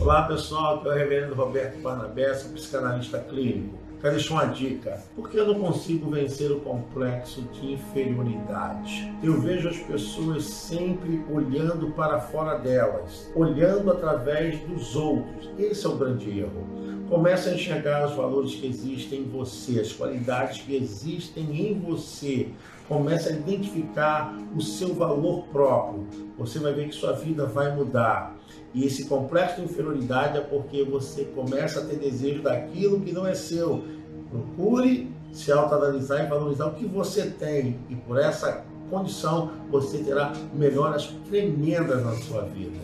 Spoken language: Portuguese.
Olá pessoal, aqui é o Reverendo Roberto Barnabé, psicanalista clínico. Quero deixar uma dica. Por que eu não consigo vencer o complexo de inferioridade? Eu vejo as pessoas sempre olhando para fora delas, olhando através dos outros. Esse é o grande erro. Comece a enxergar os valores que existem em você, as qualidades que existem em você. Comece a identificar o seu valor próprio. Você vai ver que sua vida vai mudar. E esse complexo de inferioridade é porque você começa a ter desejo daquilo que não é seu. Procure se autoanalisar e valorizar o que você tem. E por essa condição você terá melhoras tremendas na sua vida.